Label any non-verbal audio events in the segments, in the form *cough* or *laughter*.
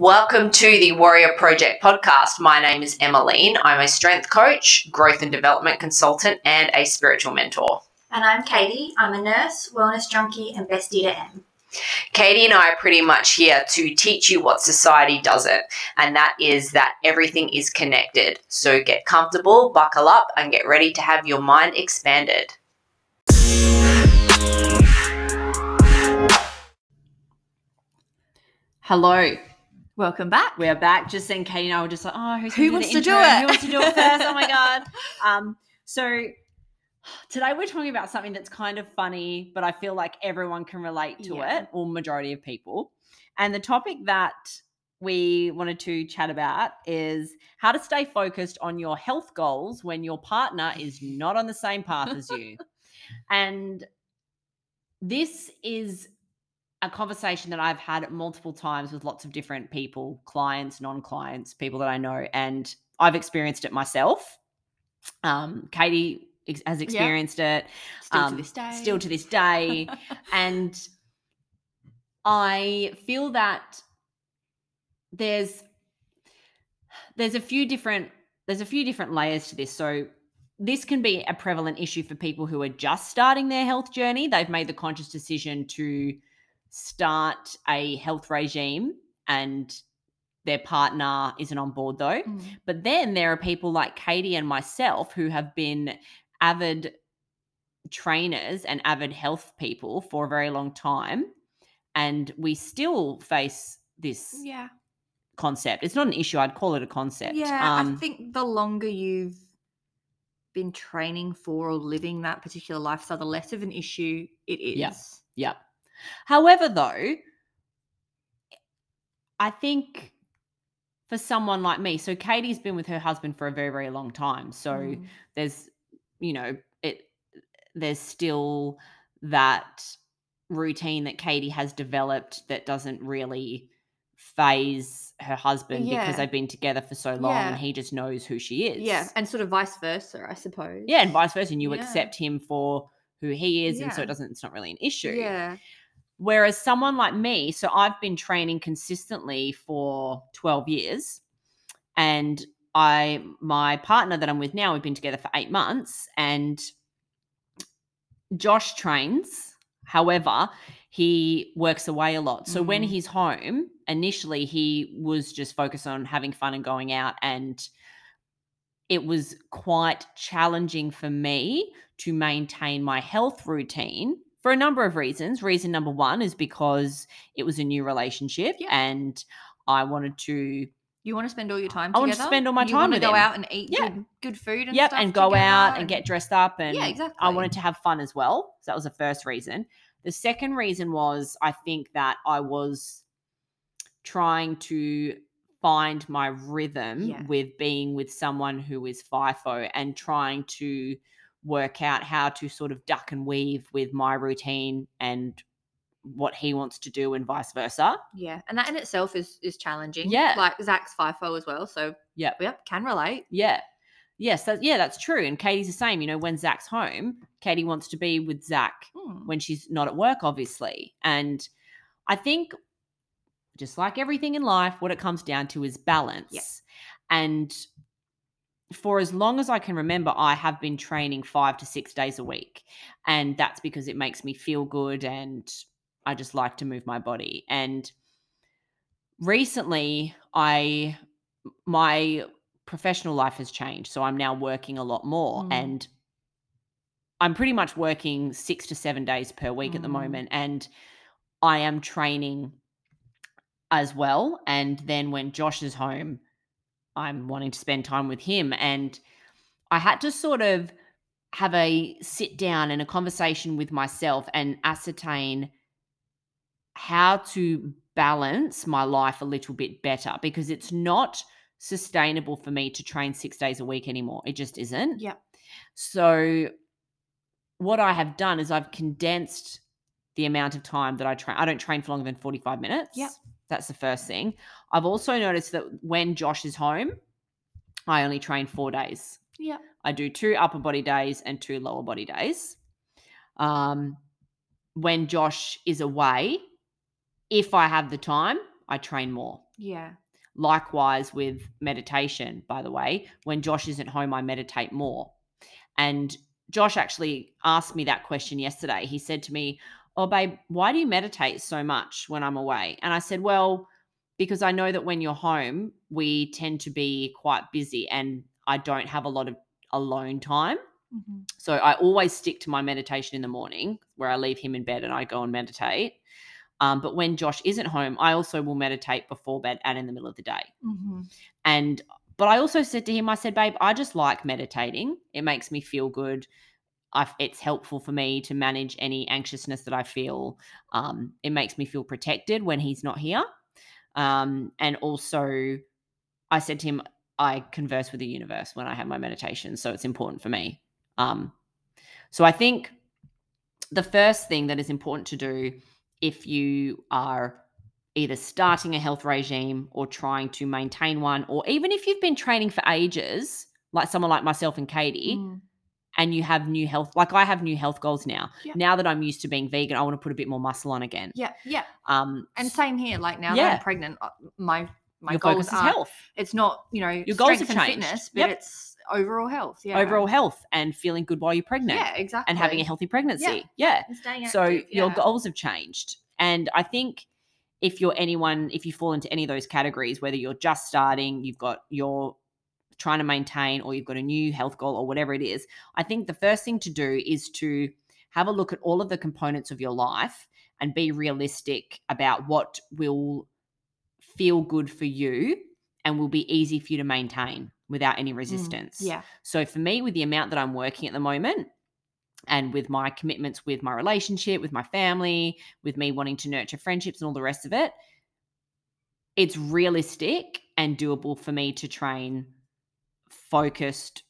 Welcome to the Warrior Project podcast. My name is Emmeline. I'm a strength coach, growth and development consultant, and a spiritual mentor. And I'm Caity. I'm a nurse, wellness junkie, and bestie to Emm. Caity and I are pretty much here to teach you what society doesn't, and that is that everything is connected. So get comfortable, buckle up, and get ready to have your mind expanded. Hello. Welcome back. We're back. Just saying, Caity and I were just like, oh, who's Who wants to do it? Who wants to do it first? Oh my *laughs* god. Um, so today we're talking about something that's kind of funny, but I feel like everyone can relate to Yeah. it, or majority of people. And the topic that we wanted to chat about is how to stay focused on your health goals when your partner is not on the same path as you. *laughs* And this is a conversation that I've had multiple times with lots of different people, clients, non-clients, people that I know, and I've experienced it myself. Um, Caity ex- has experienced it Still um, to this day. still to this day, *laughs* and I feel that there's there's a few different there's a few different layers to this. So this can be a prevalent issue for people who are just starting their health journey. They've made the conscious decision to start a health regime and their partner isn't on board though. Mm. But then there are people like Caity and myself who have been avid trainers and avid health people for a very long time. And we still face this Yeah. concept. It's not an issue. I'd call it a concept. Yeah. Um, I think the longer you've been training for or living that particular lifestyle, the less of an issue it is. Yeah. Yep. However, though, I think for someone like me, so Caity's been with her husband for a very, very long time. So Mm. there's, you know, it there's still that routine that Caity has developed that doesn't really phase her husband because they've been together for so long Yeah. and he just knows who she is. Yeah. And sort of vice versa, I suppose. yeah, and vice versa. And you Yeah. accept him for who he is, and so it doesn't it's not really an issue. Yeah. Whereas someone like me, so I've been training consistently for 12 years and I my partner that I'm with now, we've been together for 8 months and Josh trains. However, he works away a lot. So when Mm. he's home, initially he was just focused on having fun and going out and it was quite challenging for me to maintain my health routine for a number of reasons. Reason number one is because it was a new relationship Yeah. and I wanted to, You want to spend all your uh, time I together? want to spend all my you time with go him. out and eat Yeah. good, good food and yep, and go out and get dressed up. And Yeah, exactly. I wanted to have fun as well. So that was the first reason. The second reason was I think that I was trying to find my rhythm Yeah. with being with someone who is FIFO and trying to work out how to sort of duck and weave with my routine and what he wants to do and vice versa. Yeah, and that in itself is is challenging. Yeah. like Zach's FIFO as well. So yeah. yep, can relate. Yeah. Yes, that, yeah, that's true. And Caity's the same. You know, when Zach's home, Caity wants to be with Zach Hmm. when she's not at work, obviously. And I think, just like everything in life, what it comes down to is balance. And for as long as I can remember, I have been training five to six days a week. And that's because it makes me feel good and I just like to move my body. And recently, I, my professional life has changed. So I'm now working a lot more. Mm. And I'm pretty much working six to seven days per week at the Mm. moment. And I am training as well. And then when Josh is home, I'm wanting to spend time with him. And I had to sort of have a sit down and a conversation with myself and ascertain how to balance my life a little bit better because it's not sustainable for me to train six days a week anymore. It just isn't. Yeah. So, what I have done is I've condensed the amount of time that I train. I don't train for longer than 45 minutes. Yep. That's the first thing. I've also noticed that when Josh is home, I only train four days. Yeah. I do two upper body days and two lower body days. Um, when Josh is away, if I have the time, I train more. Yeah. Likewise with meditation, by the way, when Josh isn't home, I meditate more. And Josh actually asked me that question yesterday. He said to me, Oh, babe, why do you meditate so much when I'm away? And I said, Well, because I know that when you're home, we tend to be quite busy and I don't have a lot of alone time. Mhm. So I always stick to my meditation in the morning where I leave him in bed and I go and meditate. Um, but when Josh isn't home, I also will meditate before bed and in the middle of the day. Mhm. And but I also said to him, I said, babe, I just like meditating. It makes me feel good. I, it's helpful for me to manage any anxiousness that I feel. Um, it makes me feel protected when he's not here. Um, and also, I said to him, I converse with the universe when I have my meditation, so it's important for me. Um, so I think the first thing that is important to do if you are either starting a health regime or trying to maintain one, or even if you've been training for ages, like someone like myself and Caity, Mm. And you have new health, like I have new health goals now. Yeah. Now that I'm used to being vegan, I want to put a bit more muscle on again. Yeah. Yeah. Um, And same here. Like now that I'm pregnant, uh, my my your goals focus is are health. it's not you know Your goals strength have and changed. fitness, but Yep. it's overall health. Yeah. overall health and feeling good while you're pregnant Yeah. Exactly. and having a healthy pregnancy. Yeah. Staying So active, your goals have changed. And I think if you're anyone, if you fall into any of those categories, whether you're just starting, you've got you're trying to maintain, or you've got a new health goal or whatever it is, I think the first thing to do is to have a look at all of the components of your life and be realistic about what will feel good for you and will be easy for you to maintain without any Mm, resistance. Yeah. So for me, with the amount that I'm working at the moment, and with my commitments with my relationship, with my family, with me wanting to nurture friendships and all the rest of it, it's realistic and doable for me to train focused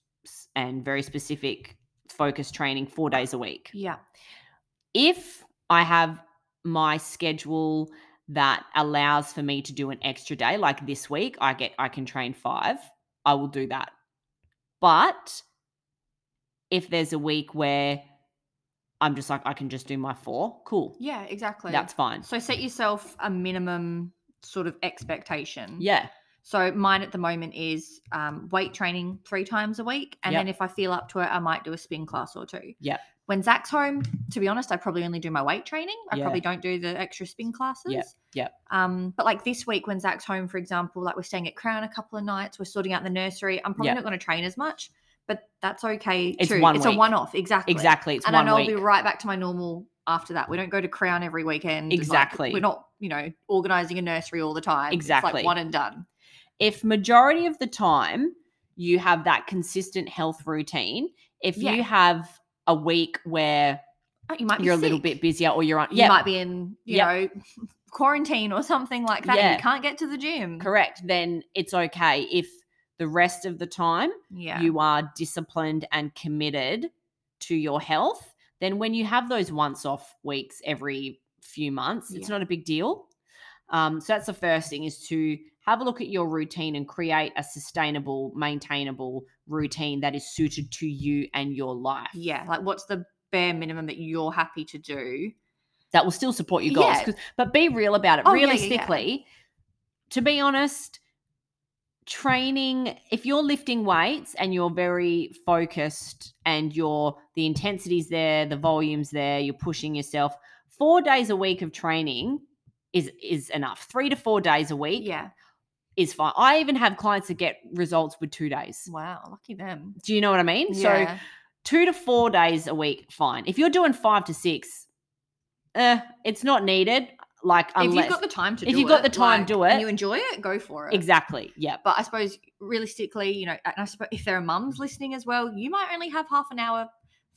and very specific focused training four days a week. Yeah. If I have my schedule that allows for me to do an extra day, like this week, I get I can train five, I will do that. But if there's a week where I'm just like I can just do my four, cool. Yeah. Exactly. That's fine. so set yourself a minimum sort of expectation. Yeah. So mine at the moment is um, weight training three times a week, and Yep. then if I feel up to it, I might do a spin class or two. Yeah. When Zach's home, to be honest, I probably only do my weight training. I Yeah. probably don't do the extra spin classes. yep. Um, but like this week, when Zach's home, for example, like we're staying at Crown a couple of nights, we're sorting out the nursery. I'm probably Yep. not going to train as much, but that's okay It's too. one it's a one-off, exactly. Exactly. It's and I know week. I'll be right back to my normal after that. We don't go to Crown every weekend. and, like, Exactly. we're not, you know, organizing a nursery all the time. It's Exactly. like one and done. If majority of the time you have that consistent health routine, if Yeah. you have a week where Oh, you might be you're a little bit busier or you're on You might be in, you Yep. know, *laughs* quarantine or something like that. and Yeah. you can't get to the gym. correct, then it's okay if the rest of the time Yeah. you are disciplined and committed to your health, then when you have those once off weeks every few months, it's not a big deal. Um, so that's the first thing is to have a look at your routine and create a sustainable, maintainable routine that is suited to you and your life. yeah. Like, what's the bare minimum that you're happy to do? That will still support your goals. Yeah. But be real about it. Oh, yeah, yeah, yeah. Realistically, to be honest, training, if you're lifting weights and you're very focused and you're the intensity's there, the volume's there, you're pushing yourself, four days a week of training is is enough. Three to four days a week Yeah. Is fine. I even have clients that get results with two days. Wow. Lucky them. Do you know what I mean? So two to four days a week, fine. If you're doing five to six, eh, it's not needed. Like unless, if you've got the time to if you've got it, the time, like, do it. and you enjoy it, go for it. exactly, yeah, But I suppose realistically, you know, and I suppose if there are mums listening as well, you might only have half an hour,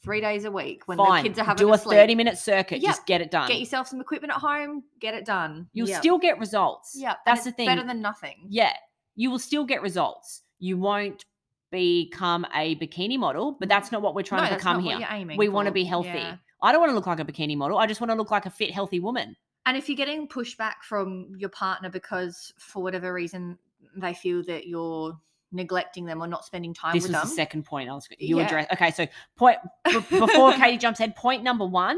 three days a week when fine. the kids are having a Do a a sleep. thirty minute circuit. Yep. Just get it done. Get yourself some equipment at home, get it done. You'll Yep. still get results. Yep, and that's the thing. Better than nothing. yeah, you will still get results. You won't become a bikini model, but that's not what we're trying no, to that's become not here. what you're aiming We want to be healthy. Yeah. I don't want to look like a bikini model. I just want to look like a fit, healthy woman. And if you're getting pushback from your partner because for whatever reason they feel that you're neglecting them or not spending time this with them. the second point I was you Yeah. address. Okay, so point *laughs* before Caity jumps in, point number one: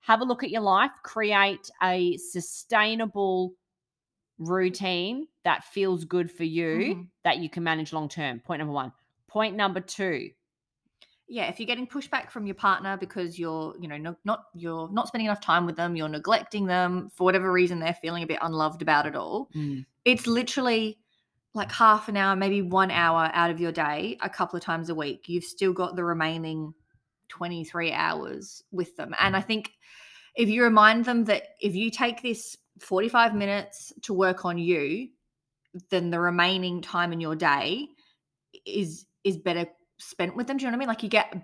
have a look at your life, create a sustainable routine that feels good for you Mhm. that you can manage long term. Point number one. Point number two. yeah if you're getting pushback from your partner because you're you know no, not you're not spending enough time with them you're neglecting them for whatever reason they're feeling a bit unloved about it all it's literally like half an hour maybe one hour out of your day a couple of times a week you've still got the remaining 23 hours with them. And i mm. think if you remind them that if you take this 45 minutes to work on you then the remaining time in your day is is better spent with them. Do you know what i mean? Like you get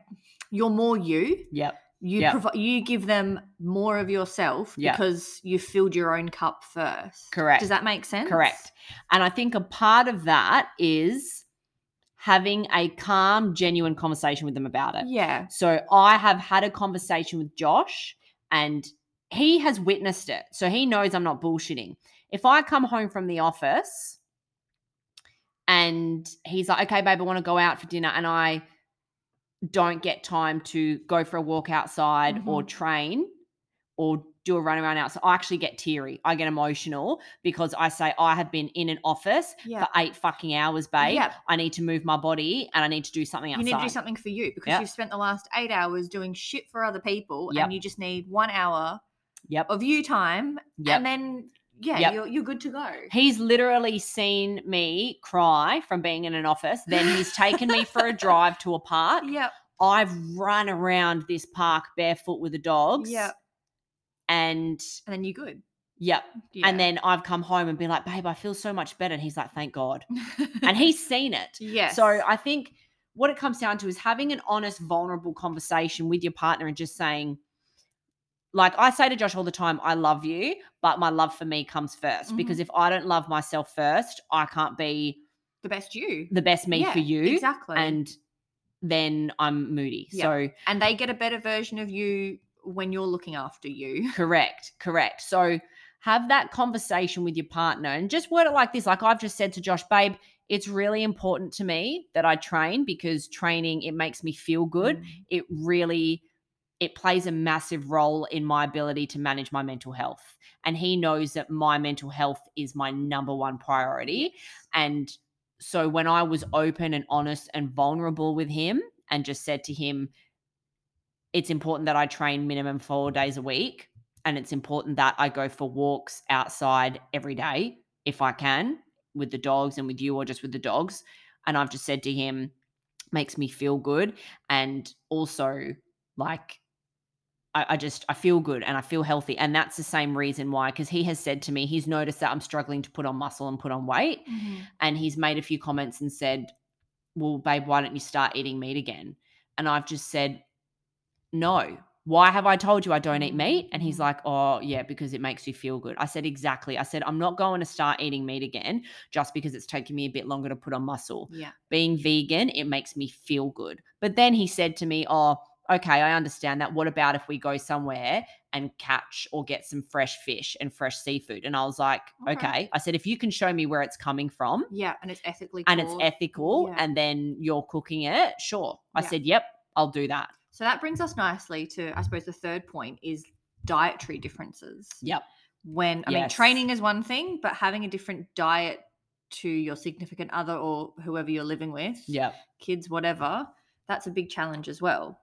you're more you. Yep. You Yep. provide you give them more of yourself Yep. because you filled your own cup first Correct. does that make sense Correct. And I think a part of that is having a calm, genuine conversation with them about it. yeah So I have had a conversation with Josh and he has witnessed it. So he knows I'm not bullshitting. If I come home from the office and he's like, okay, babe, I want to go out for dinner, and I don't get time to go for a walk outside or mm-hmm. train or do a run around outside, I actually get teary. I get emotional because I say, I have been in an office yeah for eight fucking hours, babe. I need to move my body and I need to do something outside. you need to do something for you because Yep. you've spent the last eight hours doing shit for other people Yep. and you just need one hour Yep. of you time Yep. and then yeah Yep. you're, you're good to go He's literally seen me cry from being in an office. Then he's taken me for a *laughs* drive to a park. yep I've run around this park barefoot with the dogs. Yep. And and then you're good yep. yeah. And then I've come home and been like, babe, I feel so much better. And he's like, thank God. And *laughs* he's seen it. Yeah. So I think what it comes down to is having an honest, vulnerable conversation with your partner and just saying, like I say to Josh all the time, I love you, but my love for me comes 1st Mhm. Because if I don't love myself first, I can't be the best you the best me Yeah, for you. exactly And then I'm moody. Yeah. So and they get a better version of you when you're looking after you *laughs* correct, correct. So have that conversation with your partner and just word it like this. Like I've just said to Josh, babe, it's really important to me that I train because training it makes me feel good. Mm. It really it plays a massive role in my ability to manage my mental health. And he knows that my mental health is my number one priority. And so when I was open and honest and vulnerable with him and just said to him, it's important that I train minimum four days a week. And it's important that I go for walks outside every day if I can with the dogs and with you or just with the dogs. And I've just said to him, makes me feel good. And also, like, I, I just I feel good and I feel healthy. And that's the same reason why, because he has said to me, he's noticed that I'm struggling to put on muscle and put on weight Mhm. and he's made a few comments and said, "Well, babe, why don't you start eating meat again?" And I've just said, "No. Why have I told you I don't eat meat?" And he's Mhm. like, "Oh, yeah, because it makes you feel good." I said, "Exactly." I said, "I'm not going to start eating meat again just because it's taking me a bit longer to put on muscle. yeah Being vegan, it makes me feel good." But then he said to me, "Oh, okay, I understand that. What about if we go somewhere and catch or get some fresh fish and fresh seafood?" And I was like, Okay. "Okay." I said, "If you can show me where it's coming from, yeah and it's ethically and it's ethical Yeah. and then you're cooking it sure i Yeah. said yep i'll do that So that brings us nicely to, I suppose, the third point is dietary differences. Yep. When, I mean, training is one thing, but having a different diet to your significant other or whoever you're living with, yeah, kids, whatever, that's a big challenge as well.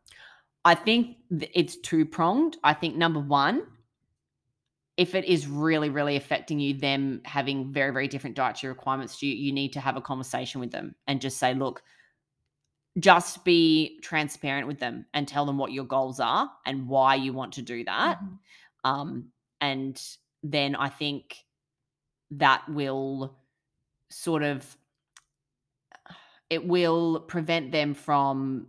I think it's two pronged i think number one if it is really really affecting you them having very very different dietary requirements to you you need to have a conversation with them and just say look just be transparent with them and tell them what your goals are and why you want to do that Mhm. um, and then I think that will sort of it will prevent them from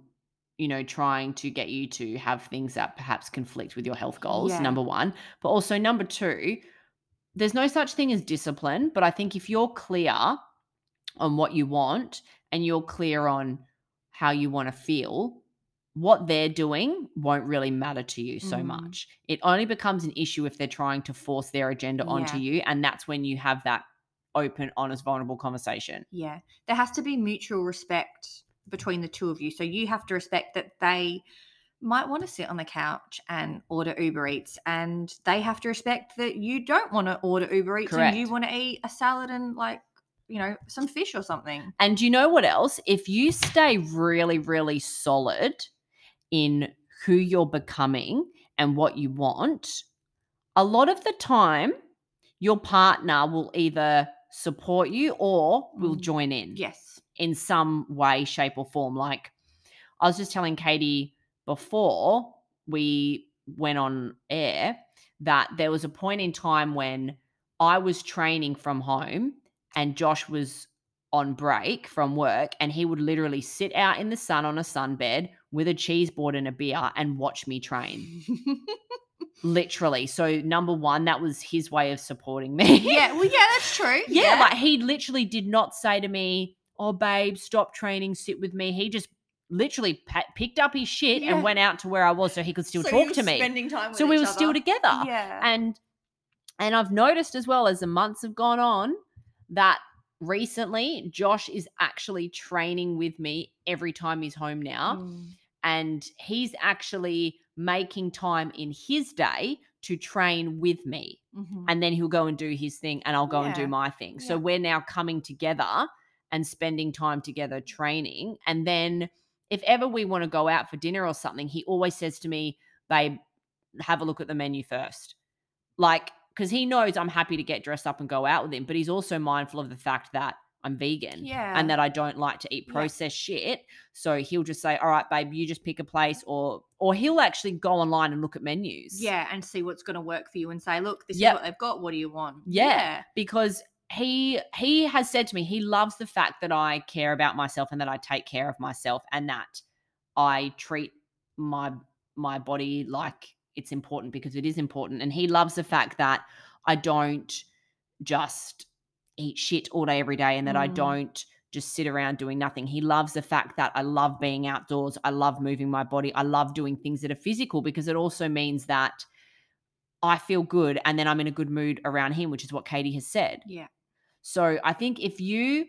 you know trying to get you to have things that perhaps conflict with your health goals Yeah. number one but also number two there's no such thing as discipline but i think if you're clear on what you want and you're clear on how you want to feel what they're doing won't really matter to you so Mm. much it only becomes an issue if they're trying to force their agenda onto Yeah. you and that's when you have that open honest vulnerable conversation Yeah. There has to be mutual respect between the two of you. So you have to respect that they might want to sit on the couch and order Uber Eats, and they have to respect that you don't want to order Uber Eats and you want to eat a salad and like you know some fish or something. And you know what else? If you stay really, really solid in who you're becoming and what you want, a lot of the time, your partner will either support you or will Mm. join in Yes. In some way, shape, or form. Like I was just telling Caity before we went on air that there was a point in time when I was training from home and Josh was on break from work and he would literally sit out in the sun on a sunbed with a cheese board and a beer and watch me train. *laughs* Literally. So number one, that was his way of supporting me. yeah. Well, yeah, that's true. *laughs* Yeah, like he literally did not say to me, "Oh, babe, stop training, sit with me." He just literally pa- picked up his shit Yeah. and went out to where I was so he could still So talk to me. Spending time So we were still together. Yeah. And and I've noticed as well as the months have gone on that recently Josh is actually training with me every time he's home now Mm. and he's actually making time in his day to train with me Mhm. and then he'll go and do his thing and I'll go and do my thing. So we're now coming together and spending time together training. And then if ever we want to go out for dinner or something, he always says to me, babe, have a look at the menu first. Like, because he knows I'm happy to get dressed up and go out with him, but he's also mindful of the fact that I'm vegan Yeah. and that I don't like to eat Yeah. processed shit. So he'll just say, "All right, babe, you just pick a place," or or he'll actually go online and look at menus. yeah, and see what's going to work for you, and say, look, this Yep. is what they've got. What do you want? Yeah. because he he has said to me he loves the fact that I care about myself and that I take care of myself and that I treat my my body like it's important because it is important and he loves the fact that I don't just eat shit all day every day and that I Mm. don't just sit around doing nothing. He loves the fact that I love being outdoors. I love moving my body. I love doing things that are physical because it also means that I feel good and then I'm in a good mood around him, which is what Caity has said. Yeah. So I think if you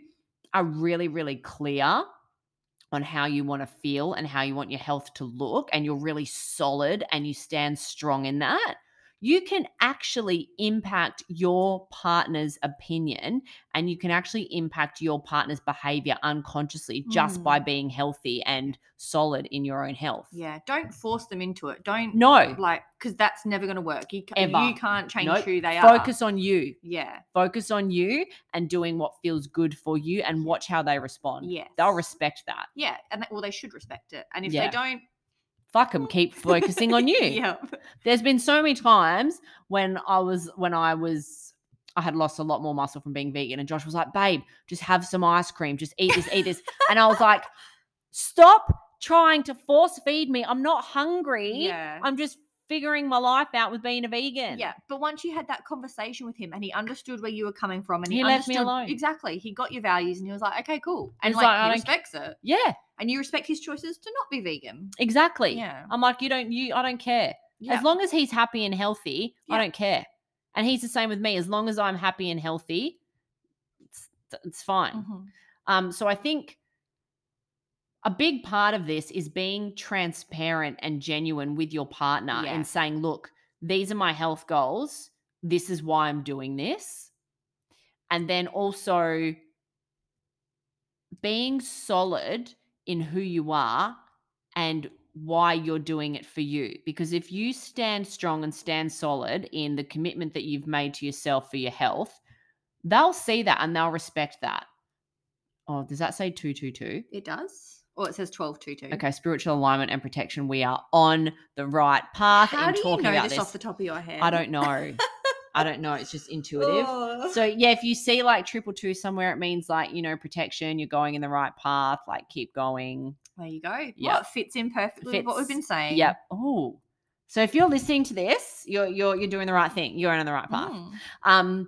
are really, really clear on how you want to feel and how you want your health to look, and you're really solid and you stand strong in that, you can actually impact your partner's opinion and you can actually impact your partner's behavior unconsciously just Mm. by being healthy and solid in your own health. Yeah. Don't force them into it. Don't No, like because that's never going to work. You, Ever. you can't change Nope. who they are. focus on you. Yeah. Focus on you and doing what feels good for you and watch how they respond. Yeah, They'll respect that. Yeah, and they, well, they should respect it. And if Yeah. they don't, Fuck them. Keep focusing on you. *laughs* yeah, There's been so many times when I was when I was I had lost a lot more muscle from being vegan, and Josh was like, "Babe, just have some ice cream. Just eat this, eat this." *laughs* And I was like, "Stop trying to force feed me. I'm not hungry. yeah, I'm just figuring my life out with being a vegan." yeah. But once you had that conversation with him, and he understood where you were coming from, and he, He left me alone. exactly, he got your values, and he was like, "Okay, cool," and He's like, like, "I he respects it, yeah, and you respect his choices to not be vegan. exactly. Yeah, I'm like, you don't, you, I don't care. yeah, As long as he's happy and healthy, I don't care. And he's the same with me. As long as I'm happy and healthy, it's, it's fine. Mhm. Um, so I think a big part of this is being transparent and genuine with your partner Yeah. and saying, look, these are my health goals. This is why I'm doing this. And then also being solid in who you are and why you're doing it for you. Because if you stand strong and stand solid in the commitment that you've made to yourself for your health, they'll see that and they'll respect that. Oh, does that say 222? it does. Or it says twelve two two. Okay, spiritual alignment and protection. We are on the right path How in do you know this, this. off the top of your head? I don't know. *laughs* I don't know. It's just intuitive. Oh. So yeah, if you see like triple two somewhere, it means like you know protection. You're going in the right path. Like keep going. there you go. Yeah. Well, fits in perfectly with what we've been saying. Yep. Oh. So if you're listening to this, you're you're you're doing the right thing. You're on the right path. Mm. Um,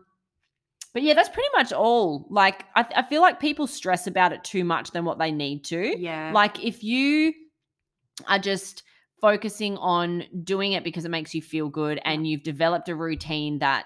but yeah, that's pretty much all. Like I, I feel like people stress about it too much than what they need to. Yeah. Like if you are just focusing on doing it because it makes you feel good and you've developed a routine that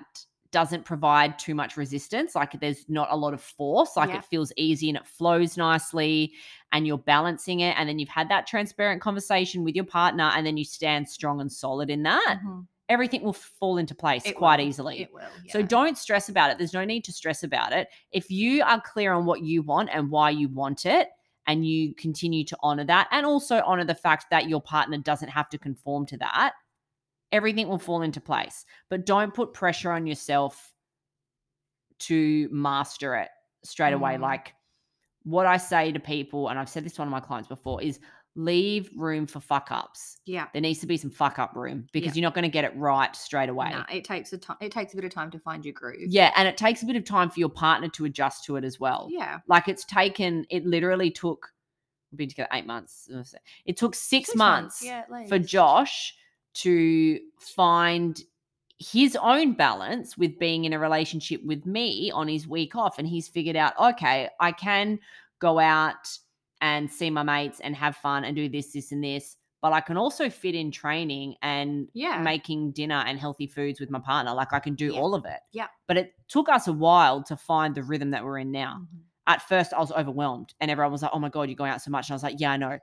doesn't provide too much resistance. Like there's not a lot of force. Like Yeah. it feels easy and it flows nicely and you're balancing it. And then you've had that transparent conversation with your partner and then you stand strong and solid in that. Mhm. Everything will fall into place It quite will. easily. It will. So don't stress about it. There's no need to stress about it. If you are clear on what you want and why you want it, and you continue to honor that, and also honor the fact that your partner doesn't have to conform to that, everything will fall into place. But don't put pressure on yourself to master it straight away. Mm. Like what I say to people, and I've said this to one of my clients before, is leave room for fuck ups. Yeah. There needs to be some fuck up room because Yeah. you're not going to get it right straight away. Nah, it takes a time. It takes a bit of time to find your groove. Yeah, and it takes a bit of time for your partner to adjust to it as well. Yeah. Like it's taken, it literally took, we've been together eight months. It took six, Six months, Yeah. At for. Josh to find his own balance with being in a relationship with me on his week off. And he's figured out, okay, I can go out and see my mates and have fun and do this, this, and this. But I can also fit in training and Yeah. making dinner and healthy foods with my partner. Like I can do Yeah. all of it. Yeah. But it took us a while to find the rhythm that we're in now. Mhm. At first, I was overwhelmed, and everyone was like, "Oh my god, you're going out so much." And I was like, "Yeah, I know.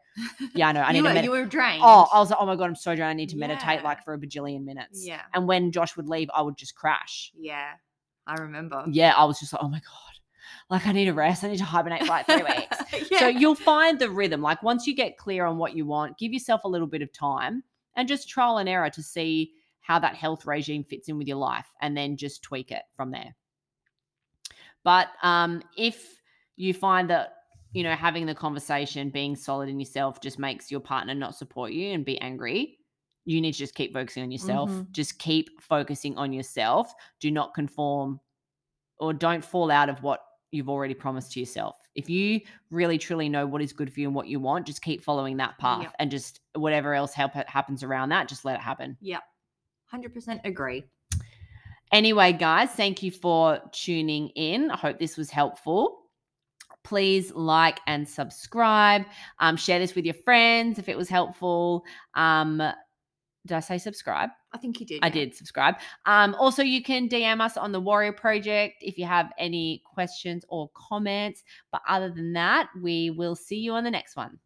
Yeah, I know. I need were, to med- you were drained. Oh, I was like, "Oh my god, I'm so drained. I need to meditate like for a bajillion minutes." Yeah. And when Josh would leave, I would just crash. Yeah. I remember. Yeah, I was just like, "Oh my god, like I need a rest. I need to hibernate for like three *laughs* weeks." yeah. So you'll find the rhythm. Like once you get clear on what you want, give yourself a little bit of time and just trial and error to see how that health regime fits in with your life and then just tweak it from there. But um, if you find that, you know, having the conversation, being solid in yourself just makes your partner not support you and be angry, you need to just keep focusing on yourself. Mhm. Just keep focusing on yourself. Do not conform or don't fall out of what you've already promised to yourself. If you really truly know what is good for you and what you want, just keep following that path Yep. and just whatever else help happens around that, just let it happen. Yep. 100% agree. Anyway, guys, thank you for tuning in. I hope this was helpful. Please like and subscribe. Um, share this with your friends if it was helpful. Um, did I say subscribe? I think you did. I yeah. did subscribe. Um, also, you can DM us on the Warrior Project if you have any questions or comments. But other than that, we will see you on the next one.